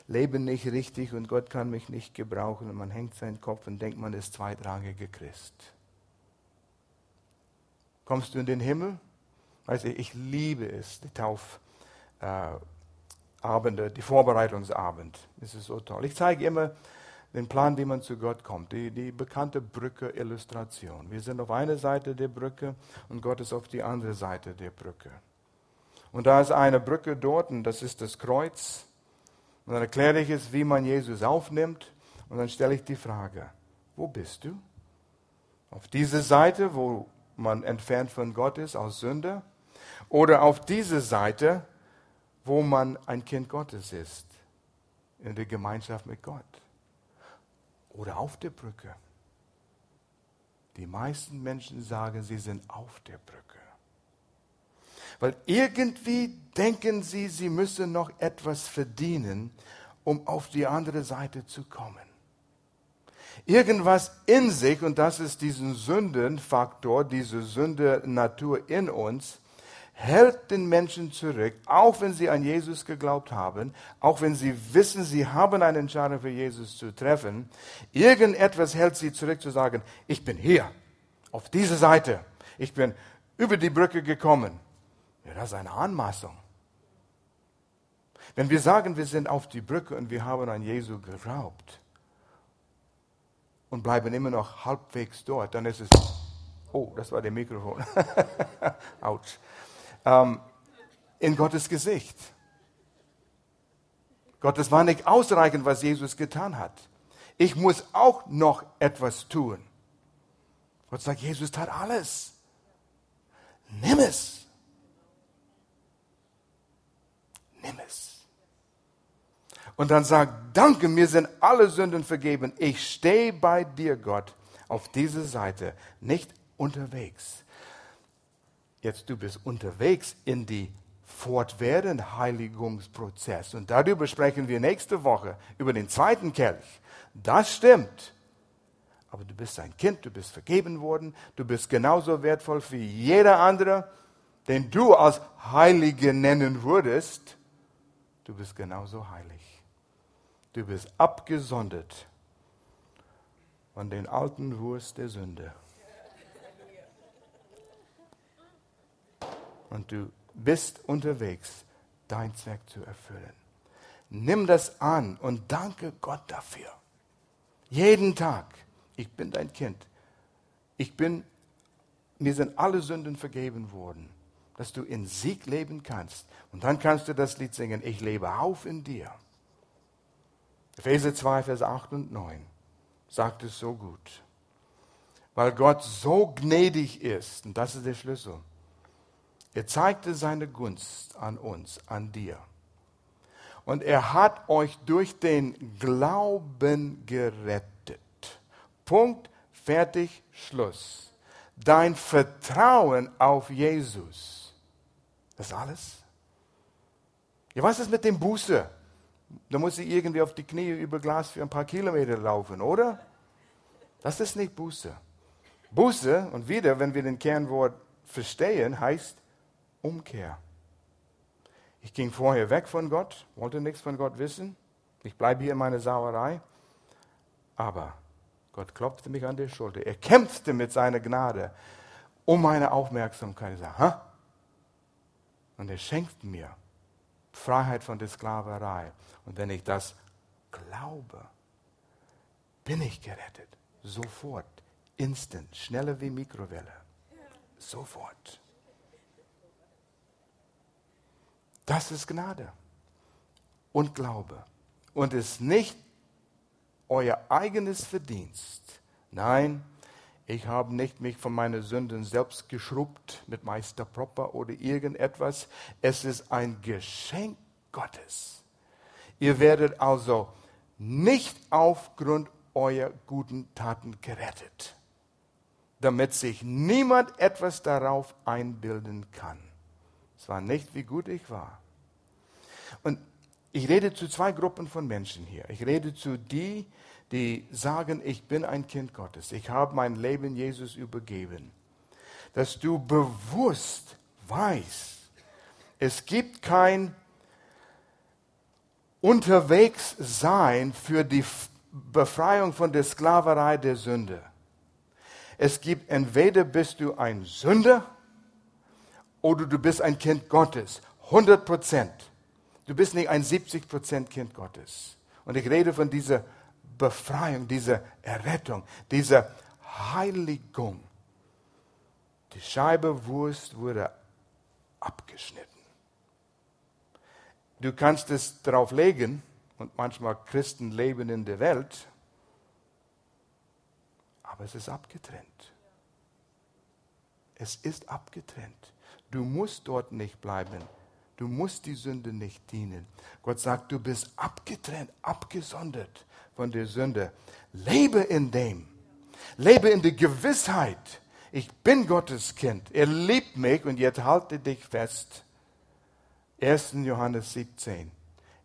lebe nicht richtig und Gott kann mich nicht gebrauchen. Und man hängt seinen Kopf und denkt, man ist zweitrangige Christ. Kommst du in den Himmel? Weißt du, ich liebe es, die Taufabende, äh, die Vorbereitungsabend. Das ist so toll. Ich zeige immer den Plan, wie man zu Gott kommt. Die, die bekannte Brücke-Illustration. Wir sind auf einer Seite der Brücke und Gott ist auf die andere Seite der Brücke. Und da ist eine Brücke dort und das ist das Kreuz. Und dann erkläre ich es, wie man Jesus aufnimmt. Und dann stelle ich die Frage, wo bist du? Auf diese Seite, wo man entfernt von Gott ist, aus Sünde? Oder auf diese Seite, wo man ein Kind Gottes ist, in der Gemeinschaft mit Gott? Oder auf der Brücke? Die meisten Menschen sagen, sie sind auf der Brücke. Weil irgendwie denken sie, sie müssen noch etwas verdienen, um auf die andere Seite zu kommen. Irgendwas in sich, und das ist diesen Sündenfaktor, diese Sünde-Natur in uns, hält den Menschen zurück, auch wenn sie an Jesus geglaubt haben, auch wenn sie wissen, sie haben eine Entscheidung für Jesus zu treffen. Irgendetwas hält sie zurück zu sagen, ich bin hier, auf dieser Seite, ich bin über die Brücke gekommen. Ja, das ist eine Anmaßung. Wenn wir sagen, wir sind auf die Brücke und wir haben an Jesu geglaubt und bleiben immer noch halbwegs dort, dann ist es, oh, das war der Mikrofon. Autsch. Ähm, in Gottes Gesicht. Gott, es war nicht ausreichend, was Jesus getan hat. Ich muss auch noch etwas tun. Gott sagt, Jesus tat alles. Nimm es. nimm es. Und dann sagt, danke, mir sind alle Sünden vergeben. Ich stehe bei dir, Gott, auf dieser Seite, nicht unterwegs. Jetzt du bist unterwegs in die fortwährenden Heiligungsprozess. Und darüber sprechen wir nächste Woche, über den zweiten Kelch. Das stimmt. Aber du bist ein Kind, du bist vergeben worden, du bist genauso wertvoll wie jeder andere, den du als Heilige nennen würdest du bist genauso heilig. Du bist abgesondert von den alten Wurst der Sünde. Und du bist unterwegs, dein Zweck zu erfüllen. Nimm das an und danke Gott dafür. Jeden Tag. Ich bin dein Kind. Ich bin, mir sind alle Sünden vergeben worden dass du in Sieg leben kannst. Und dann kannst du das Lied singen, ich lebe auf in dir. Epheser 2, Vers 8 und 9 sagt es so gut. Weil Gott so gnädig ist, und das ist der Schlüssel, er zeigte seine Gunst an uns, an dir. Und er hat euch durch den Glauben gerettet. Punkt, fertig, Schluss. Dein Vertrauen auf Jesus das alles? Ja, was ist mit dem Buße? Da muss ich irgendwie auf die Knie über Glas für ein paar Kilometer laufen, oder? Das ist nicht Buße. Buße, und wieder, wenn wir den Kernwort verstehen, heißt Umkehr. Ich ging vorher weg von Gott, wollte nichts von Gott wissen. Ich bleibe hier in meiner Sauerei. Aber Gott klopfte mich an die Schulter. Er kämpfte mit seiner Gnade um meine Aufmerksamkeit. Er sagte, und er schenkt mir Freiheit von der Sklaverei. Und wenn ich das glaube, bin ich gerettet. Sofort. Instant. Schneller wie Mikrowelle. Sofort. Das ist Gnade und Glaube. Und ist nicht euer eigenes Verdienst. Nein, ich habe nicht mich von meinen Sünden selbst geschrubbt mit Meister Propper oder irgendetwas. Es ist ein Geschenk Gottes. Ihr werdet also nicht aufgrund eurer guten Taten gerettet, damit sich niemand etwas darauf einbilden kann. Es war nicht, wie gut ich war. Und ich rede zu zwei Gruppen von Menschen hier. Ich rede zu die, die sagen, ich bin ein Kind Gottes, ich habe mein Leben Jesus übergeben, dass du bewusst weiß, es gibt kein Unterwegssein für die Befreiung von der Sklaverei der Sünde. Es gibt entweder bist du ein Sünder oder du bist ein Kind Gottes. 100 Prozent. Du bist nicht ein 70 Prozent Kind Gottes. Und ich rede von dieser Befreiung, dieser Errettung, dieser Heiligung. Die Scheibe Wurst wurde abgeschnitten. Du kannst es darauf legen, und manchmal Christen leben in der Welt, aber es ist abgetrennt. Es ist abgetrennt. Du musst dort nicht bleiben. Du musst die Sünde nicht dienen. Gott sagt, du bist abgetrennt, abgesondert von der Sünde. Lebe in dem. Lebe in der Gewissheit. Ich bin Gottes Kind. Er liebt mich und jetzt halte dich fest. 1. Johannes 17.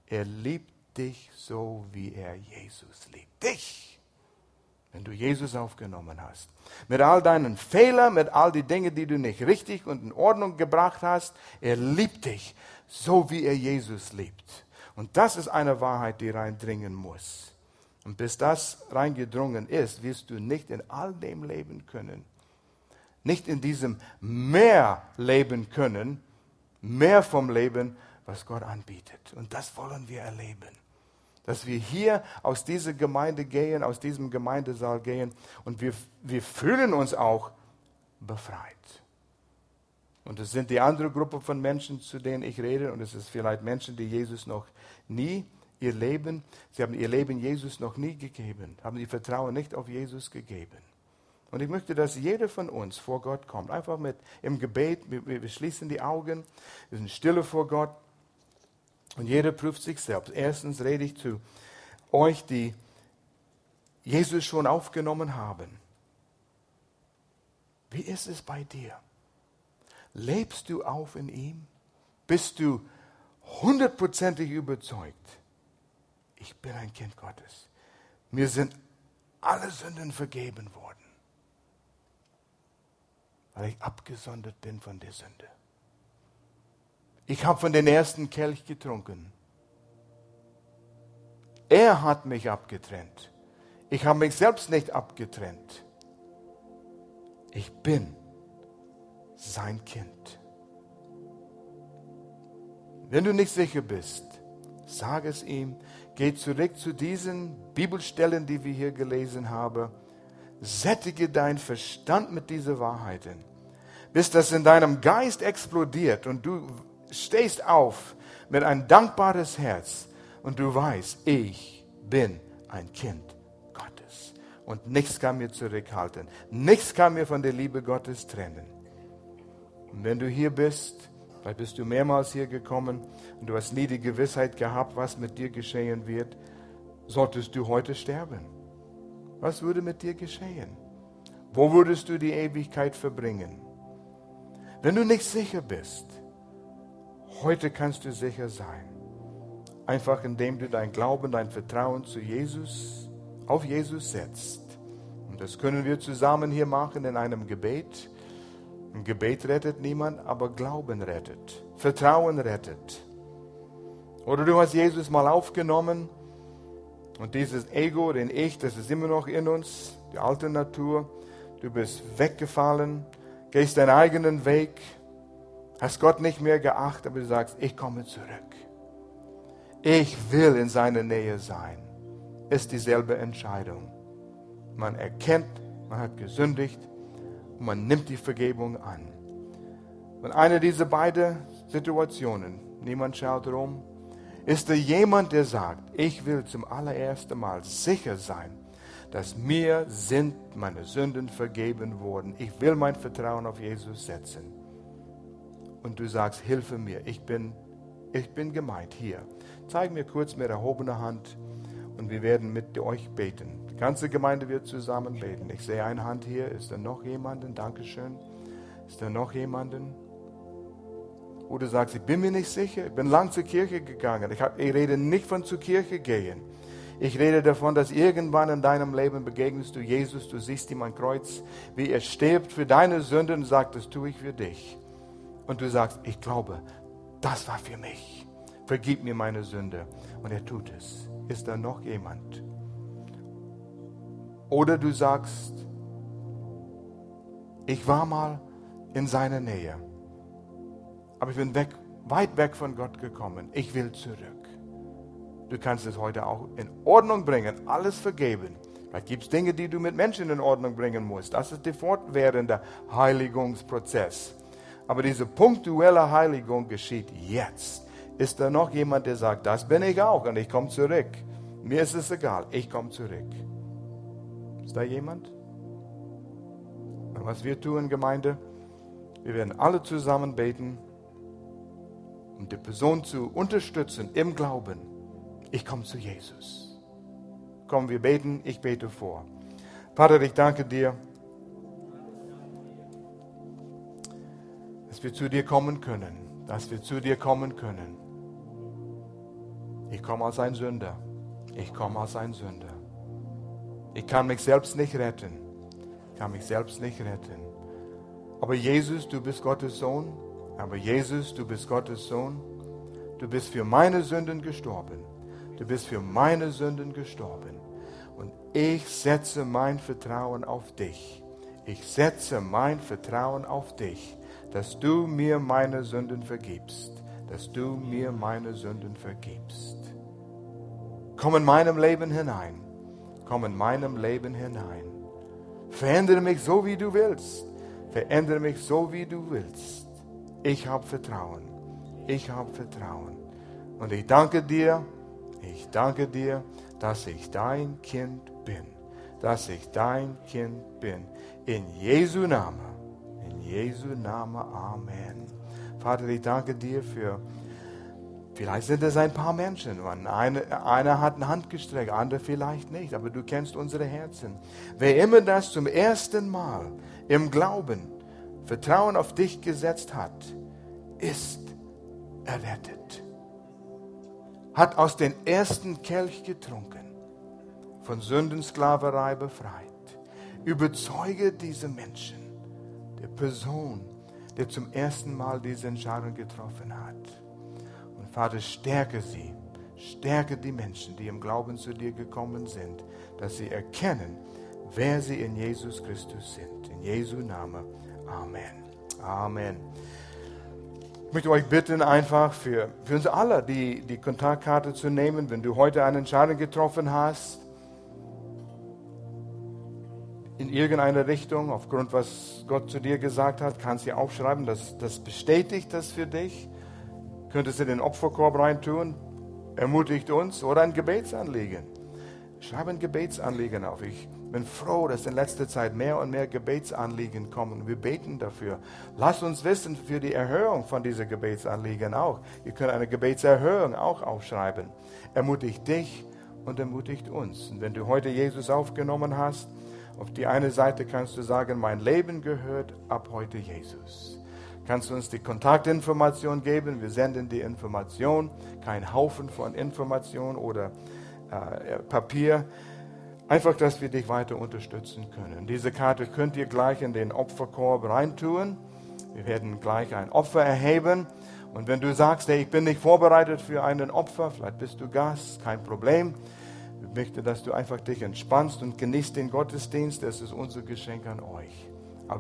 Er liebt dich so, wie er Jesus liebt. Dich. Wenn du Jesus aufgenommen hast. Mit all deinen Fehlern, mit all die Dinge, die du nicht richtig und in Ordnung gebracht hast. Er liebt dich so, wie er Jesus liebt. Und das ist eine Wahrheit, die reindringen muss. Und bis das reingedrungen ist, wirst du nicht in all dem leben können. Nicht in diesem mehr leben können, mehr vom Leben, was Gott anbietet. Und das wollen wir erleben. Dass wir hier aus dieser Gemeinde gehen, aus diesem Gemeindesaal gehen und wir, wir fühlen uns auch befreit. Und es sind die andere Gruppe von Menschen, zu denen ich rede, und es ist vielleicht Menschen, die Jesus noch nie ihr Leben, sie haben ihr Leben Jesus noch nie gegeben, haben ihr Vertrauen nicht auf Jesus gegeben. Und ich möchte, dass jeder von uns vor Gott kommt. Einfach mit im Gebet, wir, wir schließen die Augen, wir sind stille vor Gott. Und jeder prüft sich selbst. Erstens rede ich zu euch, die Jesus schon aufgenommen haben. Wie ist es bei dir? Lebst du auf in ihm? Bist du hundertprozentig überzeugt? Ich bin ein Kind Gottes. Mir sind alle Sünden vergeben worden weil ich abgesondert bin von der Sünde. Ich habe von den ersten Kelch getrunken. Er hat mich abgetrennt. Ich habe mich selbst nicht abgetrennt. Ich bin sein Kind. Wenn du nicht sicher bist, sag es ihm. Geh zurück zu diesen Bibelstellen, die wir hier gelesen haben sättige dein Verstand mit diesen Wahrheiten, bis das in deinem Geist explodiert und du stehst auf mit ein dankbares Herz und du weißt, ich bin ein Kind Gottes und nichts kann mir zurückhalten, nichts kann mir von der Liebe Gottes trennen. Und wenn du hier bist, vielleicht bist du mehrmals hier gekommen und du hast nie die Gewissheit gehabt, was mit dir geschehen wird, solltest du heute sterben was würde mit dir geschehen? Wo würdest du die Ewigkeit verbringen? Wenn du nicht sicher bist, heute kannst du sicher sein. Einfach indem du dein Glauben, dein Vertrauen zu Jesus, auf Jesus setzt. Und das können wir zusammen hier machen in einem Gebet. Ein Gebet rettet niemand, aber Glauben rettet. Vertrauen rettet. Oder du hast Jesus mal aufgenommen und dieses Ego, den Ich, das ist immer noch in uns, die alte Natur. Du bist weggefallen, gehst deinen eigenen Weg, hast Gott nicht mehr geachtet, aber du sagst, ich komme zurück. Ich will in seiner Nähe sein. Ist dieselbe Entscheidung. Man erkennt, man hat gesündigt und man nimmt die Vergebung an. Und eine dieser beiden Situationen, niemand schaut rum, ist da jemand, der sagt, ich will zum allerersten Mal sicher sein, dass mir sind meine Sünden vergeben worden. Ich will mein Vertrauen auf Jesus setzen. Und du sagst, hilfe mir, ich bin, ich bin gemeint hier. Zeig mir kurz mit erhobener Hand und wir werden mit euch beten. Die ganze Gemeinde wird zusammen beten. Ich sehe eine Hand hier. Ist da noch jemanden? Dankeschön. Ist da noch jemanden? Oder sagst, ich bin mir nicht sicher, ich bin lang zur Kirche gegangen. Ich, hab, ich rede nicht von zur Kirche gehen. Ich rede davon, dass irgendwann in deinem Leben begegnest du Jesus, du siehst ihm ein Kreuz, wie er stirbt für deine Sünden und sagt, das tue ich für dich. Und du sagst, ich glaube, das war für mich. Vergib mir meine Sünde. Und er tut es. Ist da noch jemand? Oder du sagst, ich war mal in seiner Nähe, aber ich bin weg, weit weg von Gott gekommen. Ich will zurück. Du kannst es heute auch in Ordnung bringen, alles vergeben. Vielleicht gibt es Dinge, die du mit Menschen in Ordnung bringen musst. Das ist der fortwährende Heiligungsprozess. Aber diese punktuelle Heiligung geschieht jetzt. Ist da noch jemand, der sagt, das bin ich auch und ich komme zurück? Mir ist es egal, ich komme zurück. Ist da jemand? Und was wir tun, Gemeinde, wir werden alle zusammen beten, um die Person zu unterstützen im Glauben. Ich komme zu Jesus. Komm, wir beten, ich bete vor. Vater, ich danke dir, wir zu dir kommen können, dass wir zu dir kommen können. Ich komme als ein Sünder. Ich komme als ein Sünder. Ich kann mich selbst nicht retten. Ich kann mich selbst nicht retten. Aber Jesus, du bist Gottes Sohn. Aber Jesus, du bist Gottes Sohn. Du bist für meine Sünden gestorben. Du bist für meine Sünden gestorben. Und ich setze mein Vertrauen auf dich. Ich setze mein Vertrauen auf dich, dass du mir meine Sünden vergibst. Dass du mir meine Sünden vergibst. Komm in meinem Leben hinein komm in meinem Leben hinein. Verändere mich so, wie du willst. Verändere mich so, wie du willst. Ich habe Vertrauen. Ich habe Vertrauen. Und ich danke dir, ich danke dir, dass ich dein Kind bin. Dass ich dein Kind bin. In Jesu Namen. Jesu Namen. Amen. Vater, ich danke dir für Vielleicht sind es ein paar Menschen. Eine, einer hat eine Hand gestreckt, andere vielleicht nicht. Aber du kennst unsere Herzen. Wer immer das zum ersten Mal im Glauben Vertrauen auf dich gesetzt hat, ist errettet. Hat aus dem ersten Kelch getrunken, von Sündensklaverei befreit. Überzeuge diese Menschen, der Person, der zum ersten Mal diese Entscheidung getroffen hat Vater, stärke sie. Stärke die Menschen, die im Glauben zu dir gekommen sind, dass sie erkennen, wer sie in Jesus Christus sind. In Jesu Namen. Amen. Amen. Ich möchte euch bitten, einfach für, für uns alle die, die Kontaktkarte zu nehmen, wenn du heute eine Entscheidung getroffen hast, in irgendeine Richtung, aufgrund was Gott zu dir gesagt hat, kannst du aufschreiben, das, das bestätigt das für dich. Könntest du den Opferkorb reintun? Ermutigt uns oder ein Gebetsanliegen. Schreib ein Gebetsanliegen auf. Ich bin froh, dass in letzter Zeit mehr und mehr Gebetsanliegen kommen. Wir beten dafür. Lass uns wissen für die Erhöhung von diesen Gebetsanliegen auch. Ihr könnt eine Gebetserhöhung auch aufschreiben. Ermutigt dich und ermutigt uns. Und wenn du heute Jesus aufgenommen hast, auf die eine Seite kannst du sagen, mein Leben gehört ab heute Jesus. Kannst du uns die Kontaktinformation geben? Wir senden die Information, kein Haufen von Informationen oder äh, Papier. Einfach, dass wir dich weiter unterstützen können. Diese Karte könnt ihr gleich in den Opferkorb reintun. Wir werden gleich ein Opfer erheben. Und wenn du sagst, hey, ich bin nicht vorbereitet für einen Opfer, vielleicht bist du Gast, kein Problem. Ich möchte, dass du einfach dich entspannst und genießt den Gottesdienst. Das ist unser Geschenk an euch.